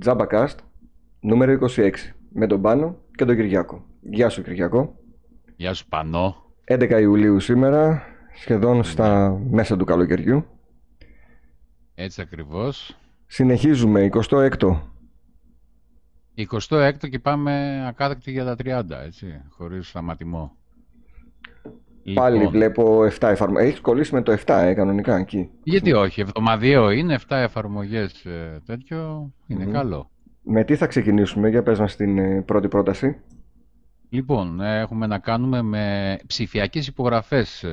Τζάμπακαστ νούμερο 26 με τον Πάνο και τον Κυριακό. Γεια σου Κυριακό. Γεια σου Πανό. 11 Ιουλίου σήμερα, σχεδόν στα μέσα του καλοκαιριού. Έτσι ακριβώς. Συνεχίζουμε, 26ο. 26ο και πάμε ακάδεκτη για τα 30, έτσι, χωρίς σταματημό. Πάλι λοιπόν. βλέπω 7 εφαρμογές. Έχεις κολλήσει με το 7, ε, κανονικά εκεί. Γιατί όχι, εβδομαδιαίο είναι, 7 εφαρμογές ε, τέτοιο, είναι καλό. Με τι θα ξεκινήσουμε, για πες μας την ε, πρώτη πρόταση. Λοιπόν, έχουμε να κάνουμε με ψηφιακές υπογραφές.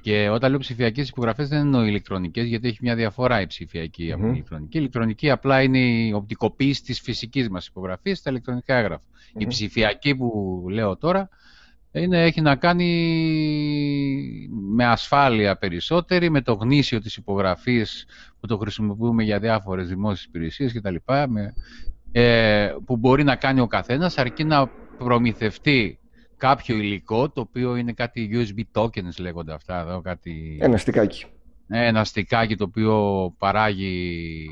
Και όταν λέω ψηφιακές υπογραφές δεν εννοώ ηλεκτρονικές, γιατί έχει μια διαφορά η ψηφιακή από την ηλεκτρονική. Η ηλεκτρονική απλά είναι η οπτικοποίηση της φυσικής μας υπογραφής στα ηλεκτρονικά Η ψηφιακή που λέω τώρα είναι, έχει να κάνει με ασφάλεια περισσότερη, με το γνήσιο της υπογραφής που το χρησιμοποιούμε για διάφορες δημόσιες υπηρεσίες κτλ. Ε, που μπορεί να κάνει ο καθένας αρκεί να προμηθευτεί κάποιο υλικό το οποίο είναι κάτι USB tokens λέγονται αυτά εδώ, κάτι... Ένα στικάκι. Ναι, ένα στικάκι το οποίο παράγει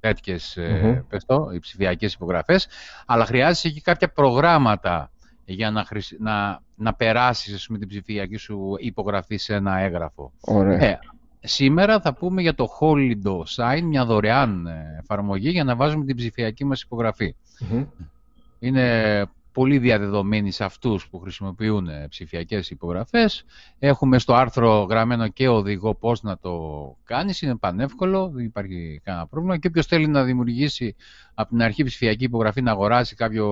τέτοιες, mm-hmm. το, οι ψηφιακές υπογραφές, αλλά χρειάζεσαι και κάποια προγράμματα για να, να, να περάσεις με την ψηφιακή σου υπογραφή σε ένα έγγραφο. Ωραία. Ε, σήμερα θα πούμε για το Holido Sign, μια δωρεάν ε, εφαρμογή για να βάζουμε την ψηφιακή μας υπογραφη Είναι πολύ διαδεδομένη σε αυτούς που χρησιμοποιούν ε, ψηφιακές υπογραφές. Έχουμε στο άρθρο γραμμένο και οδηγό πώς να το κάνεις. Είναι πανεύκολο, δεν υπάρχει κανένα πρόβλημα. Και όποιος θέλει να δημιουργήσει από την αρχή ψηφιακή υπογραφή, να αγοράσει κάποιο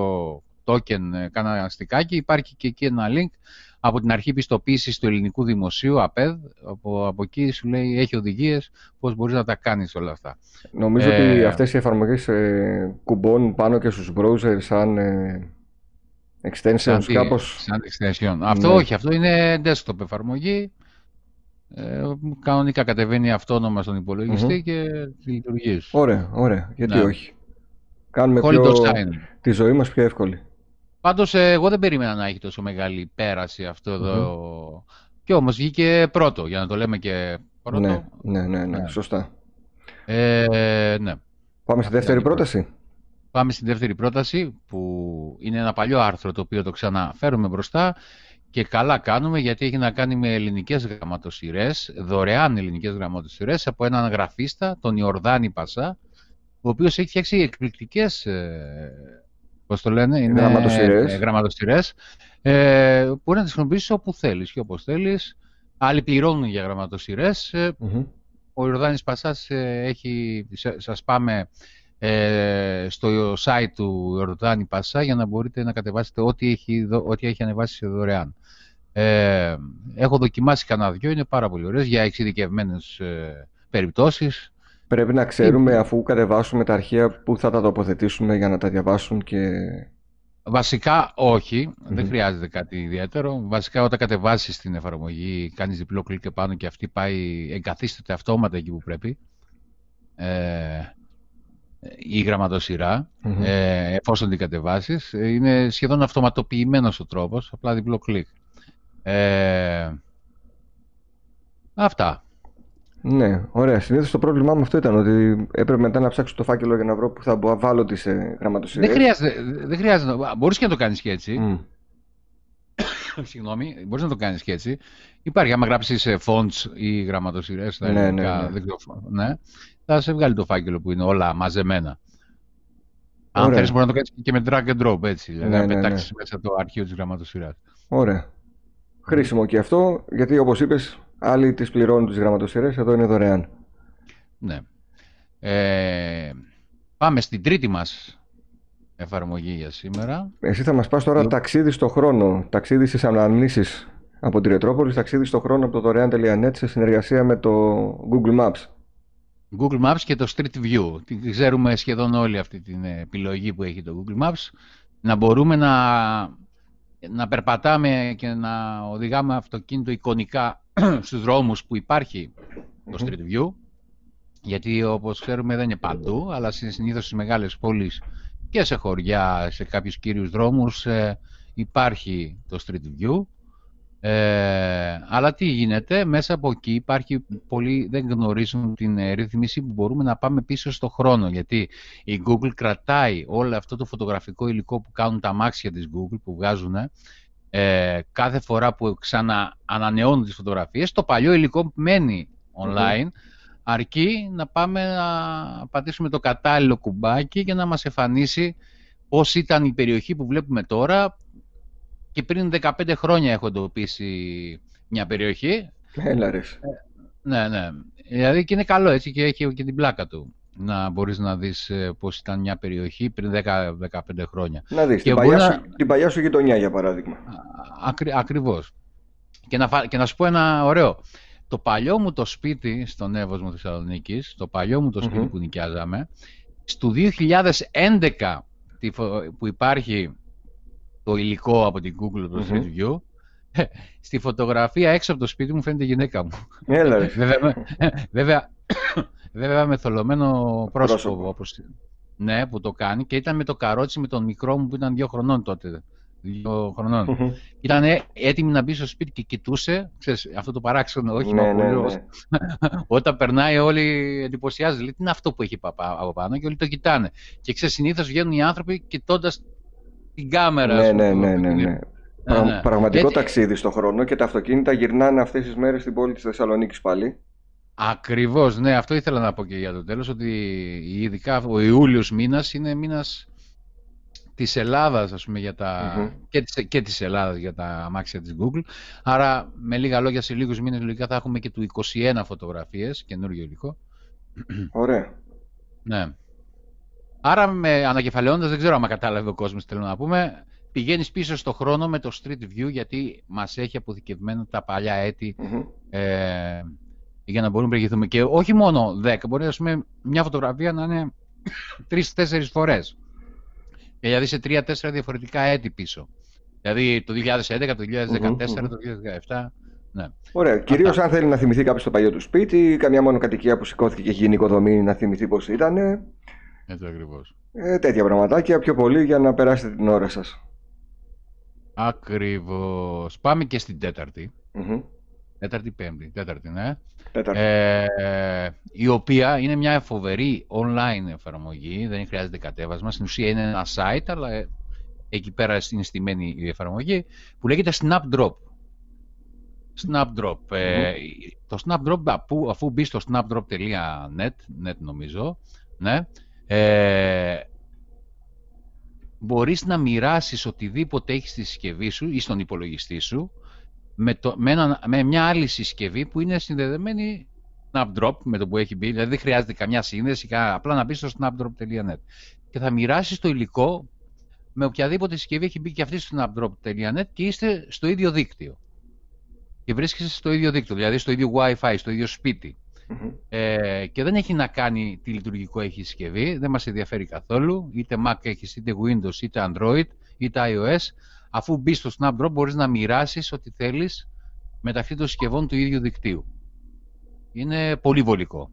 token, ε, κάνα αστικάκι, υπάρχει και εκεί ένα link από την αρχή πιστοποίησης του ελληνικού δημοσίου, ΑΠΕΔ. Από, από εκεί σου λέει έχει οδηγίες πώς μπορείς να τα κάνεις όλα αυτά. Νομίζω ε, ότι αυτές οι εφαρμογές ε, κουμπώνουν πάνω και στους browsers σαν ε, extensions σαν, κάπως... Σαν extension. Ναι. Αυτό όχι, αυτό είναι desktop εφαρμογή. Ε, κανονικά κατεβαίνει αυτόνομα στον υπολογιστή mm-hmm. και λειτουργείς. Ωραία, ωραία. Γιατί ναι. όχι; Κάνουμε πιο... τη ζωή μας πιο εύκολη. Πάντως ε, εγώ δεν περίμενα να έχει τόσο μεγάλη πέραση αυτό εδώ. Και όμως βγήκε πρώτο, για να το λέμε και πρώτο. Ναι, ναι, ναι, ναι, σωστά. Ε, ναι. Πάμε στη δεύτερη πρόταση. Πάμε στη δεύτερη πρόταση που είναι ένα παλιό άρθρο το οποίο το ξαναφέρουμε μπροστά και καλά κάνουμε γιατί έχει να κάνει με ελληνικές γραμματοσυρές, δωρεάν ελληνικές γραμματοσυρές από έναν γραφίστα, τον Ιορδάνη Πασά, ο οποίος έχει φτιάξει εκπληκτικές ε, πώς το λένε, είναι γραμματοσυρές, ε, μπορεί να τις χρησιμοποιήσεις όπου θέλεις και όπως θέλεις. Άλλοι πληρώνουν για γραμματοσυρές. Ε, ο Ιορδάνης Πασάς ε, έχει, σας πάμε ε, στο site του Ιορδάνη Πασά για να μπορείτε να κατεβάσετε ό,τι έχει, ό,τι έχει ανεβάσει σε δωρεάν. Ε, έχω δοκιμάσει κανένα δυο, είναι πάρα πολύ ωραίες για εξειδικευμένες ε, περιπτώσεις. Πρέπει να ξέρουμε αφού κατεβάσουμε τα αρχεία που θα τα τοποθετήσουμε για να τα διαβάσουν και... Βασικά δεν χρειάζεται κάτι ιδιαίτερο. Βασικά όταν κατεβάσεις την εφαρμογή, κάνεις διπλό κλικ και πάνω και αυτή πάει, εγκαθίσταται αυτόματα εκεί που πρέπει. Ε, η γραμματοσυρα ε, εφόσον την κατεβάσεις. Είναι σχεδόν αυτοματοποιημένος ο τρόπος, απλά διπλό κλικ. Ε, αυτά. Ναι, ωραία. Συνήθως το πρόβλημά μου αυτό ήταν ότι έπρεπε μετά να ψάξω το φάκελο για να βρω που θα βάλω τις ε, γραμματοσυρές. Δεν χρειάζεται. Δεν χρειάζεται. Μπορείς και να το κάνεις και έτσι. Mm. Συγγνώμη, μπορείς να το κάνεις και έτσι. Υπάρχει, άμα γράψεις fonts ή γραμματοσυρές στα ναι, ελληνικά, ναι, ναι. ναι, θα σε βγάλει το φάκελο που είναι όλα μαζεμένα. Αν θέλεις, μπορείς να το κάνεις και με drag and drop έτσι. Ναι, δηλαδή να ναι, πετάξεις μέσα το αρχείο της γραμματοσυράς. Ωραία. Χρήσιμο και αυτό, γιατί όπως είπες, Άλλοι τις πληρώνουν τις γραμματοσυρές, εδώ είναι δωρεάν. Ναι. Ε, πάμε στην τρίτη μας εφαρμογή για σήμερα. Εσύ θα μας πας τώρα Λου... ταξίδι στο χρόνο, ταξίδι στις αναμνήσεις από την Ρετρόπολη, ταξίδι στο χρόνο από το δωρεάν.net σε συνεργασία με το Google Maps. Google Maps και το Street View. Ξέρουμε σχεδόν όλη αυτή την επιλογή που έχει το Google Maps. Να μπορούμε να, να περπατάμε και να οδηγάμε αυτοκίνητο εικονικά στους δρόμους που υπάρχει το Street View, γιατί όπως ξέρουμε δεν είναι παντού, αλλά συνήθως στις μεγάλες πόλεις και σε χωριά, σε κάποιους κύριους δρόμους ε, υπάρχει το Street View. Ε, αλλά τι γίνεται, μέσα από εκεί υπάρχει πολλοί δεν γνωρίζουν την ε, ρύθμιση που μπορούμε να πάμε πίσω στο χρόνο γιατί η Google κρατάει όλο αυτό το φωτογραφικό υλικό που κάνουν τα αμάξια της Google που βγάζουν ε, κάθε φορά που ξαναανανεώνουν τις φωτογραφίες το παλιό υλικό μένει online αρκεί να πάμε να πατήσουμε το κατάλληλο κουμπάκι και να μας εμφανίσει πώς ήταν η περιοχή που βλέπουμε τώρα και πριν 15 χρόνια έχω εντοπίσει μια περιοχή. Έλα ρε. Ναι, ναι. Δηλαδή και είναι καλό έτσι και έχει και την πλάκα του να μπορείς να δεις ε, πώς ήταν μια περιοχή πριν 10-15 χρόνια. Να δεις, την, παλιά σου, την παλιά σου γειτονιά για παράδειγμα. Ακρι, ακριβώς. Και να, και να σου πω ένα ωραίο. Το παλιό μου το σπίτι στον Εύωσμο Θεσσαλονίκης, το παλιό μου το σπιτι που νοικιάζαμε, στο 2011 που υπάρχει το υλικό από την Google, το Street View, στη φωτογραφία έξω από το σπίτι μου φαίνεται η γυναίκα μου. Έλα, βέβαια, βέβαια, βέβαια με θολωμένο πρόσωπο, Όπως, ναι, που το κάνει και ήταν με το καρότσι με τον μικρό μου που ήταν δύο χρονών τότε. Δύο χρονών. Ήταν έτοιμη να μπει στο σπίτι και κοιτούσε, ξέρεις, αυτό το παράξενο όχι ναι, ναι, ναι. Όταν περνάει όλοι εντυπωσιάζει. Λέει, τι είναι αυτό που έχει από πάνω και όλοι το κοιτάνε. Και ξέρεις, συνήθως βγαίνουν οι άνθρωποι κοιτώντας την κάμερα. Ναι, ναι, ναι, ναι, ναι. Πραγματικό ταξίδι στον χρόνο και τα αυτοκίνητα γυρνάνε αυτές τις μέρες στην πόλη της Θεσσαλονίκης πάλι. Ακριβώς, ναι, αυτό ήθελα να πω και για το τέλος, ότι ειδικά ο Ιούλιος μήνας είναι μήνας της Ελλάδας, ας πούμε, για τα... και, της, και της Ελλάδας για τα αμάξια της Google. Άρα, με λίγα λόγια, σε λίγους μήνες λογικά θα έχουμε και του 21 φωτογραφίες, καινούργιο υλικό. Ωραία. Ναι. Άρα, με ανακεφαλαιώντα, δεν ξέρω αν κατάλαβε ο κόσμος, θέλω να πούμε. Πηγαίνεις πίσω στο χρόνο με το Street View γιατί μας έχει αποθηκευμένα τα παλιά ε, για να μπορούμε να προηγηθούμε. Και όχι μόνο 10, μπορεί πούμε, μια φωτογραφία να είναι 3-4 φορές. Δηλαδή σε 3-4 διαφορετικά έτη πίσω. Δηλαδή το 2011, το 2014, το 2017. Ναι. Ωραία. Κυρίως αν θέλει να θυμηθεί κάποιος το παλιό του σπίτι, καμιά μονοκατοικία που σηκώθηκε και έχει γίνει οικοδομή να θυμηθεί πώς ήταν. Έτσι ακριβώς. Ε, τέτοια πραγματάκια πιο πολύ για να περάσετε την ώρα σας. Ακριβώς. Πάμε και στην τέταρτη. Mm-hmm. Τέταρτη, πέμπτη. Τέταρτη, ναι. Τέταρτη. Ε, η οποία είναι μια φοβερή online εφαρμογή, δεν χρειάζεται κατέβασμα. Στην ουσία είναι ένα site, αλλά ε, εκεί πέρα είναι στημένη η εφαρμογή, που λέγεται Snapdrop. Snapdrop. Ε, το Snapdrop, αφού, αφού μπει στο snapdrop.net, net νομίζω, ναι, ε, μπορείς να μοιράσεις οτιδήποτε έχεις στη συσκευή σου ή στον υπολογιστή σου με, το, με, με μια άλλη συσκευή που είναι συνδεδεμένη Snapdrop με το που έχει μπει, δηλαδή δεν χρειάζεται καμιά σύνδεση, απλά να μπεις στο snapdrop.net και θα μοιράσεις το υλικό με οποιαδήποτε συσκευή έχει μπει και αυτή στο snapdrop.net και είστε στο ίδιο δίκτυο. Και βρίσκεστε στο ίδιο δίκτυο, δηλαδή στο ίδιο Wi-Fi, στο ίδιο σπίτι. Ε, και δεν έχει να κάνει τι λειτουργικό έχει η συσκευή, δεν μας ενδιαφέρει καθόλου, είτε Mac έχεις, είτε Windows, είτε Android, είτε iOS. Αφού μπει στο Snapdrop μπορείς να μοιράσεις ό,τι θέλεις μεταξύ των συσκευών του ίδιου δικτύου. Είναι πολύ βολικό.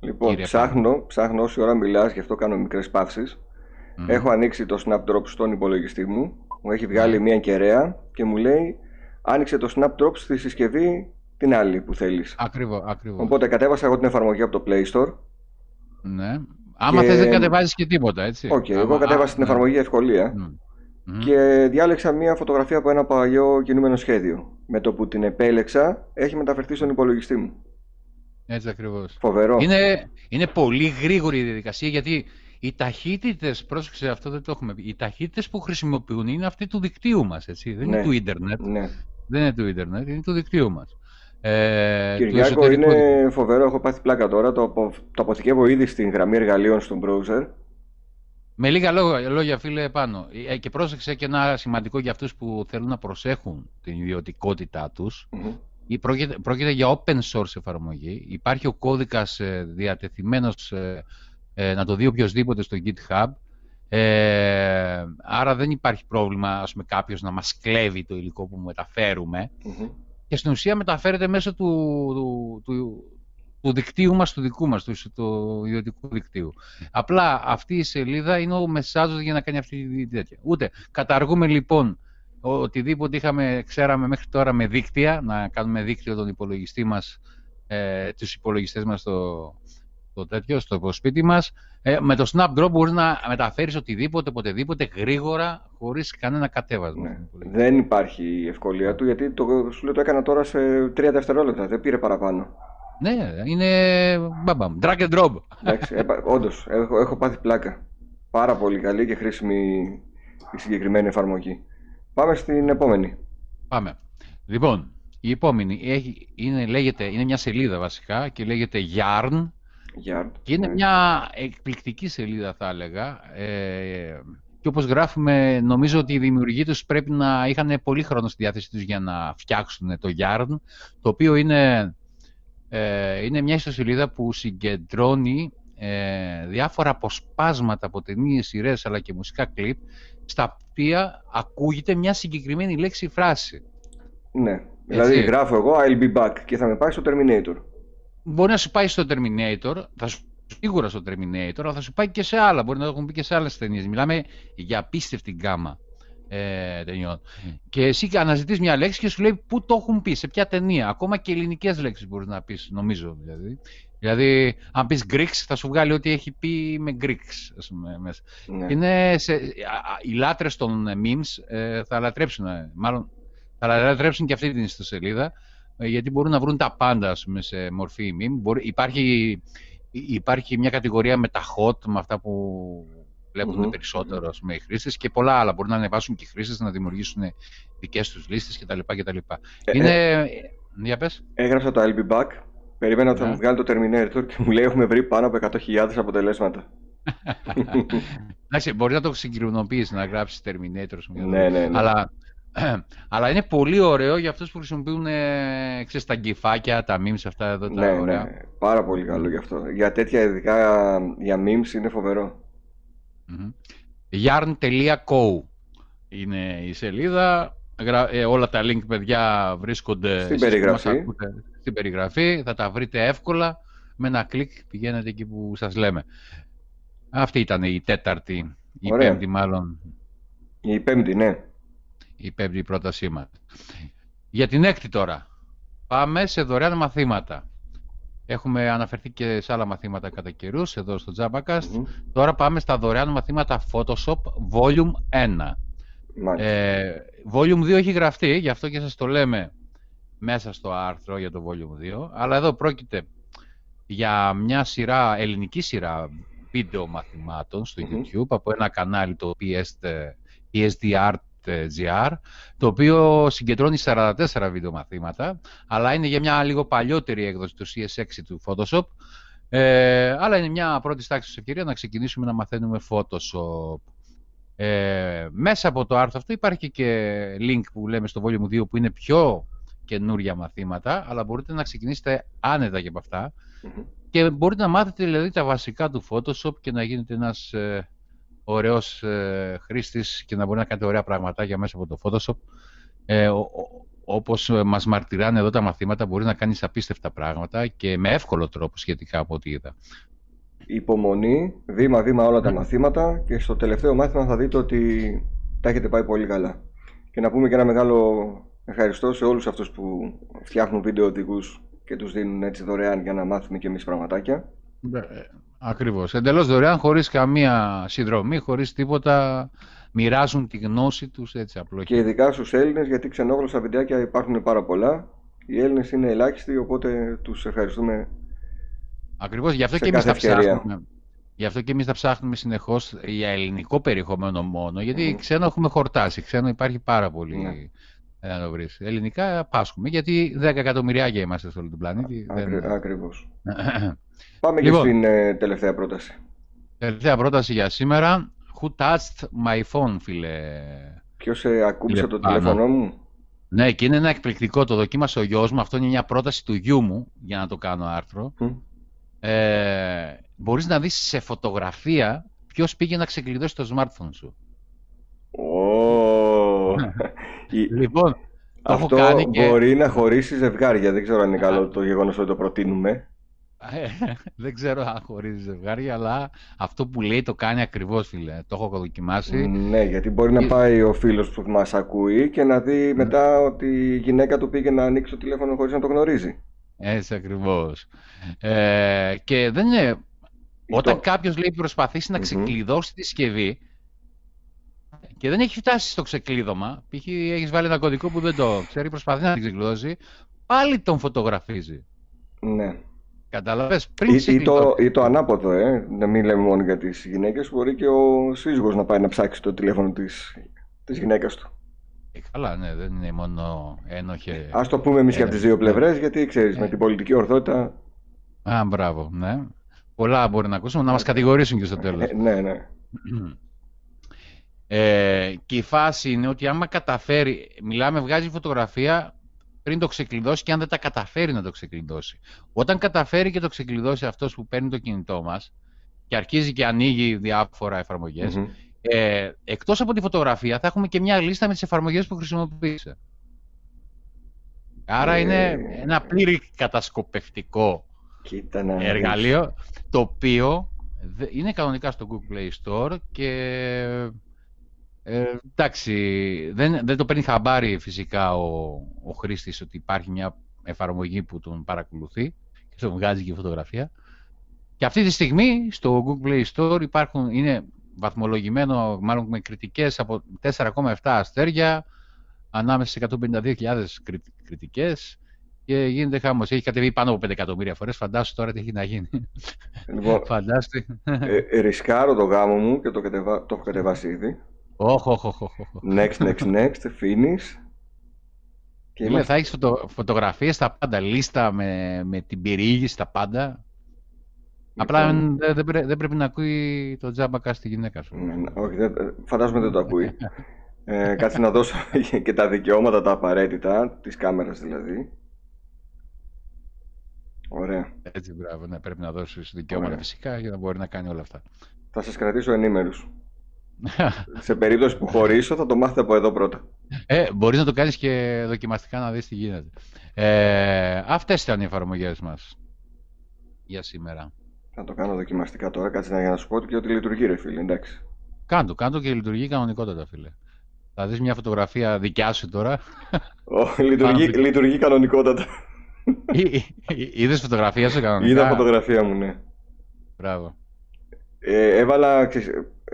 Λοιπόν, ψάχνω, ψάχνω όση ώρα μιλάς, γι' αυτό κάνω μικρές παύσεις. Έχω ανοίξει το Snapdrop στον υπολογιστή μου, μου έχει βγάλει μια κεραία και μου λέει άνοιξε το Snapdrop στη συσκευή την άλλη που θέλεις. Ακριβώς, ακριβώς. Οπότε κατέβασα εγώ την εφαρμογή από το Play Store. Ναι. Άμα και... θες δεν κατεβάζεις και τίποτα, έτσι. OK, okay, εγώ κατέβασα την ναι. εφαρμογή ευκολία και διάλεξα μια φωτογραφία από ένα παλιό κινούμενο σχέδιο. Με το που την επέλεξα, έχει μεταφερθεί στον υπολογιστή μου. Έτσι ακριβώς. Φοβερό. Είναι, είναι πολύ γρήγορη η διαδικασία γιατί οι ταχύτητες, πρόσεξε αυτό δεν το έχουμε πει, οι ταχύτητες που χρησιμοποιούν είναι αυτοί του δικτύου μας, έτσι. Δεν είναι ναι. του ίντερνετ. Ναι. Δεν είναι του ίντερνετ, είναι του δικτύου μας. Ε, Κυριάκο, είναι φοβερό. Έχω πάθει πλάκα τώρα. Το, το αποθηκεύω ήδη στην γραμμή εργαλείων στον browser. Με λίγα λόγια, λόγια φίλε, πάνω. Ε, και πρόσεξε και ένα σημαντικό για αυτούς που θέλουν να προσέχουν την ιδιωτικότητά τους. Mm-hmm. Πρόκειται, πρόκειται για open source εφαρμογή. Υπάρχει ο κώδικας ε, διατεθειμένος ε, ε, να το δει οποιοδήποτε στο GitHub. Ε, άρα δεν υπάρχει πρόβλημα ας πούμε, κάποιος να μας κλέβει το υλικό που μεταφέρουμε και στην ουσία μεταφέρεται μέσω του, του, του, του δικτύου μας, του δικού μας, του, του ιδιωτικού δικτύου. Απλά αυτή η σελίδα είναι ο μεσάζος για να κάνει αυτή τη τέτοια. Ούτε καταργούμε λοιπόν οτιδήποτε είχαμε, ξέραμε μέχρι τώρα με δίκτυα, να κάνουμε δίκτυο τον υπολογιστή μας, ε, τους υπολογιστές μας στο, στο τέτοιο, στο σπίτι μας. Ε, με το Snapdrop μπορείς να μεταφέρεις οτιδήποτε, οποτεδήποτε, γρήγορα, χωρίς κανένα κατέβασμα. Ναι. Δεν υπάρχει η ευκολία του, γιατί το, σου λέω το έκανα τώρα σε τρία δευτερόλεπτα, δεν πήρε παραπάνω. Ναι, είναι μπαμπαμ, drag and drop. Εντάξει, όντως, έχω, έχω πάθει πλάκα. Πάρα πολύ καλή και χρήσιμη η συγκεκριμένη εφαρμογή. Πάμε στην επόμενη. Πάμε. Λοιπόν, η επόμενη έχει, είναι, λέγεται, είναι μια σελίδα βασικά και λέγεται Yarn. Yarn και είναι ναι. μια εκπληκτική σελίδα θα έλεγα. Ε, και όπως γράφουμε, νομίζω ότι οι δημιουργοί τους πρέπει να είχαν πολύ χρόνο στη διάθεσή τους για να φτιάξουν το Yarn, το οποίο είναι, ε, είναι μια ιστοσελίδα που συγκεντρώνει ε, διάφορα αποσπάσματα από ταινίες, σειρές αλλά και μουσικά κλιπ στα οποία ακούγεται μια συγκεκριμένη λέξη ή φράση. Ναι. Δηλαδή γράφω εγώ I'll be back και θα με πάει στο Terminator. Μπορεί να σου πάει στο Terminator, θα σου σίγουρα στο Terminator, αλλά θα σου πάει και σε άλλα. Μπορεί να το έχουν πει και σε άλλες ταινίες. Μιλάμε για απίστευτη γκάμα ε, ταινιών. Και εσύ αναζητείς μια λέξη και σου λέει πού το έχουν πει, σε ποια ταινία. Ακόμα και ελληνικές λέξεις μπορείς να πεις, νομίζω δηλαδή. Δηλαδή, αν πεις Greeks, θα σου βγάλει ότι έχει πει με Greeks, ας πούμε, μέσα. Ναι. Είναι σε, οι λάτρες των memes ε, θα λατρέψουν, ε, μάλλον θα λατρέψουν και αυτή την ιστοσελίδα, ε, γιατί μπορούν να βρουν τα πάντα, ας πούμε, σε μορφή meme. Μπορεί, υπάρχει, υπάρχει μια κατηγορία με τα hot, με αυτά που βλέπουν mm-hmm. περισσότερο ας πούμε, οι χρήστες και πολλά άλλα. Μπορεί να ανεβάσουν και οι χρήστες να δημιουργήσουν δικές τους λίστες κτλ. κτλ. Ε, είναι. Για πες. Έγραψα το I'll be back Περίμενα ότι θα ναι. μου βγάλει το Terminator και μου λέει έχουμε βρει πάνω από 100.000 αποτελέσματα. Εντάξει, μπορεί να το συγκρινοποιήσει να γράψεις Terminator. Ναι, ναι, ναι. Αλλά, αλλά είναι πολύ ωραίο για αυτούς που χρησιμοποιούν ε, ξέρεις, τα γκυφάκια, τα memes αυτά εδώ. Τα ναι, ωραία. ναι, πάρα πολύ καλό γι' αυτό. Για τέτοια ειδικά για memes είναι φοβερό. Yarn.co είναι η σελίδα. Ε, όλα τα link, παιδιά, βρίσκονται στην περιγραφή στην περιγραφή, θα τα βρείτε εύκολα. Με ένα κλικ πηγαίνετε εκεί που σας λέμε. Αυτή ήταν η τέταρτη, η πέμπτη μάλλον. Η πέμπτη, ναι. Η πέμπτη πρότασή μας. Για την έκτη τώρα. Πάμε σε δωρεάν μαθήματα. Έχουμε αναφερθεί και σε άλλα μαθήματα κατά καιρούς εδώ στο Jabacast. Τώρα πάμε στα δωρεάν μαθήματα Photoshop Volume 1. Ε, volume 2 έχει γραφτεί, γι' αυτό και σας το λέμε μέσα στο άρθρο για το Volume 2, αλλά εδώ πρόκειται για μια σειρά, ελληνική σειρά βίντεο μαθημάτων στο YouTube από ένα κανάλι το PSD, PSDArt.gr το οποίο συγκεντρώνει 44 βίντεο μαθήματα αλλά είναι για μια λίγο παλιότερη έκδοση του CS6 του Photoshop. Ε, αλλά είναι μια πρώτη τάξη ευκαιρία να ξεκινήσουμε να μαθαίνουμε Photoshop. Ε, μέσα από το άρθρο αυτό υπάρχει και link που λέμε στο Volume 2 που είναι πιο καινούρια μαθήματα, αλλά μπορείτε να ξεκινήσετε άνετα και από αυτα και μπορείτε να μάθετε δηλαδή τα βασικά του Photoshop και να γίνετε ένας ε, ωραίος ε, χρήστης και να μπορεί να κάνετε ωραία πραγματάκια μέσα από το Photoshop. Ε, ο, όπως μας μαρτυράνε εδώ τα μαθήματα, μπορεί να κάνεις απίστευτα πράγματα και με εύκολο τρόπο σχετικά από ό,τι είδα. Υπομονή, βήμα-βήμα όλα τα μαθήματα και στο τελευταίο μάθημα θα δείτε ότι τα έχετε πάει πολύ καλά. Και να πούμε και ένα μεγάλο Ευχαριστώ σε όλους αυτούς που φτιάχνουν βίντεο οδηγούς και τους δίνουν έτσι δωρεάν για να μάθουμε και εμείς πραγματάκια. Ε, ακριβώς. Εντελώς δωρεάν, χωρίς καμία συνδρομή, χωρίς τίποτα. Μοιράζουν τη γνώση τους έτσι απλό. Και ειδικά στους Έλληνες, γιατί ξενόγλωσσα βιντεάκια υπάρχουν πάρα πολλά. Οι Έλληνες είναι ελάχιστοι, οπότε τους ευχαριστούμε Ακριβώς, γι' αυτό και εμείς τα ψάχνουμε. Γι' αυτό και εμείς θα ψάχνουμε συνεχώς για ελληνικό περιεχόμενο μόνο, γιατί mm. ξένο έχουμε χορτάσει, ξένο υπάρχει πάρα πολύ. Ναι να το βρεις. Ελληνικά πάσχουμε, γιατί 10 εκατομμυριάκια είμαστε σε όλο τον πλανήτη. Ακρι, δεν... Ακριβώς. Πάμε λοιπόν, και στην ε, τελευταία πρόταση. Τελευταία πρόταση για σήμερα. Who touched my phone, φίλε; Ποιος ε, ακούμπησε το τηλέφωνο μου; Ναι, και είναι ένα εκπληκτικό. Το δοκίμασε ο γιος μου. Αυτό είναι μια πρόταση του γιού μου για να το κάνω άρθρο. Mm. Ε, μπορείς να δεις σε φωτογραφία ποιος πήγε να ξεκλειδώσει το smartphone σου. Λοιπόν, αυτό κάνει και... μπορεί να χωρίσει ζευγάρια. Δεν ξέρω αν είναι καλό το γεγονός ότι το προτείνουμε. δεν ξέρω αν χωρίζει ζευγάρι, αλλά αυτό που λέει το κάνει ακριβώς, φίλε. Το έχω δοκιμάσει. Ναι, γιατί μπορεί να πάει ο φίλος που μας ακούει και να δει μετά ότι η γυναίκα του πήγε να ανοίξει το τηλέφωνο χωρίς να το γνωρίζει. Έτσι ακριβώς. Ε, και δεν είναι. Όταν κάποιος λέει προσπαθήσει να ξεκλειδώσει τη συσκευή και δεν έχει φτάσει στο ξεκλείδωμα, π.χ. έχεις βάλει ένα κωδικό που δεν το ξέρει, προσπαθεί να την ξεκλειδώσει, πάλι τον φωτογραφίζει. Ναι. Καταλαβες, πριν ή, ή, το, ή το ανάποδο, ε. να μην λέμε μόνο για τις γυναίκες, μπορεί και ο σύζυγος να πάει να ψάξει το τηλέφωνο της, της γυναίκας του. Ε, καλά, ναι, δεν είναι μόνο ένοχε... Ας το πούμε εμείς και από τις δύο πλευρές, γιατί ξέρεις, με ε. την πολιτική ορθότητα... Α, μπράβο, ναι. Πολλά μπορεί να ακούσουμε, να μας κατηγορήσουν και στο τέλος. Ε, ναι, ναι. Ε, και η φάση είναι ότι άμα καταφέρει, μιλάμε, βγάζει φωτογραφία πριν το ξεκλειδώσει και αν δεν τα καταφέρει να το ξεκλειδώσει. Όταν καταφέρει και το ξεκλειδώσει αυτός που παίρνει το κινητό μας και αρχίζει και ανοίγει διάφορα εφαρμογές, mm-hmm. ε, εκτός από τη φωτογραφία θα έχουμε και μια λίστα με τις εφαρμογές που χρησιμοποίησε. Άρα ε, είναι ένα πλήρη κατασκοπευτικό εργαλείο, το οποίο είναι κανονικά στο Google Play Store και ε, εντάξει, δεν, δεν το παίρνει χαμπάρι φυσικά ο, ο χρήστης ότι υπάρχει μια εφαρμογή που τον παρακολουθεί και τον βγάζει και φωτογραφία. Και αυτή τη στιγμή στο Google Play Store υπάρχουν, είναι βαθμολογημένο μάλλον με κριτικές από 4,7 αστέρια ανάμεσα σε 152.000 κριτικές και γίνεται χάμος. Έχει κατεβεί πάνω από 5 εκατομμύρια φορές. Φαντάσου τώρα τι έχει να γίνει. Λοιπόν, ε, ε, ρισκάρω το γάμο μου και το, κατεβα... το έχω κατεβάσει ήδη. Όχι, όχι, όχι. Next, next, next, finish. Και είμαστε... θα έχεις φωτο, φωτογραφίες στα πάντα, λίστα με, με την περιήγηση στα πάντα. Απλά λοιπόν. δεν, δεν, πρέπει να ακούει το τζάμπακα στη γυναίκα σου. Ναι, ναι, όχι, δεν, φαντάζομαι δεν το ακούει. ε, κάτσε να δώσω και τα δικαιώματα τα απαραίτητα, της κάμερας δηλαδή. Ωραία. Έτσι, μπράβο, ναι, πρέπει να δώσεις δικαιώματα Ωραία. φυσικά για να μπορεί να κάνει όλα αυτά. Θα σας κρατήσω ενήμερους. Σε περίπτωση που χωρίσω θα το μάθετε από εδώ πρώτα. Ε, μπορείς να το κάνεις και δοκιμαστικά να δεις τι γίνεται. Ε, αυτές ήταν οι εφαρμογές μας για σήμερα. Θα το κάνω δοκιμαστικά τώρα, κάτσε να για να σου πω και ότι λειτουργεί ρε φίλε, εντάξει. Κάντο, κάντο και λειτουργεί κανονικότατα φίλε. Θα δεις μια φωτογραφία δικιά σου τώρα. Oh, λειτουργεί, λειτουργεί κανονικότατα. Είδες φωτογραφία σου κανονικά; Είδα φωτογραφία μου, ναι. Μπράβο. Ε, έβαλα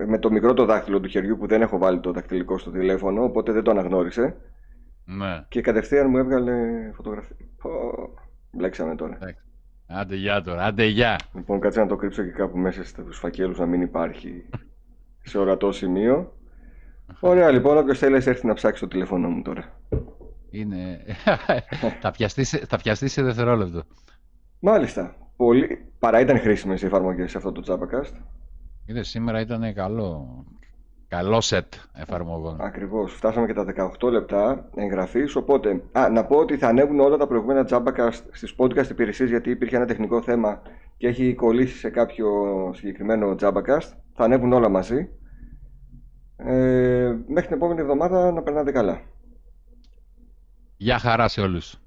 με το μικρό το δάχτυλο του χεριού που δεν έχω βάλει το δακτυλικό στο τηλέφωνο, οπότε δεν το αναγνώρισε. Ναι. Και κατευθείαν μου έβγαλε φωτογραφία. μπλέξαμε τώρα. Άντε γεια τώρα, άντε γεια. Λοιπόν, κάτσε να το κρύψω και κάπου μέσα στους φακέλους να μην υπάρχει σε ορατό σημείο. Ωραία, λοιπόν, όποιος θέλει έρθει να ψάξει το τηλέφωνο μου τώρα. Είναι... θα, πιαστεί, θα πιαστεί σε δευτερόλεπτο. Μάλιστα. Πολύ... Παρά ήταν χρήσιμες οι εφαρμογές σε αυτό το Jabacast. Είδες, σήμερα ήταν καλό, καλό σετ εφαρμογών. Ακριβώς. Φτάσαμε και τα 18 λεπτά εγγραφής, οπότε... Α, να πω ότι θα ανέβουν όλα τα προηγούμενα Jabacast στις podcast υπηρεσίες γιατί υπήρχε ένα τεχνικό θέμα και έχει κολλήσει σε κάποιο συγκεκριμένο Jabacast. Θα ανέβουν όλα μαζί. Ε, μέχρι την επόμενη εβδομάδα να περνάτε καλά. Γεια χαρά σε όλους.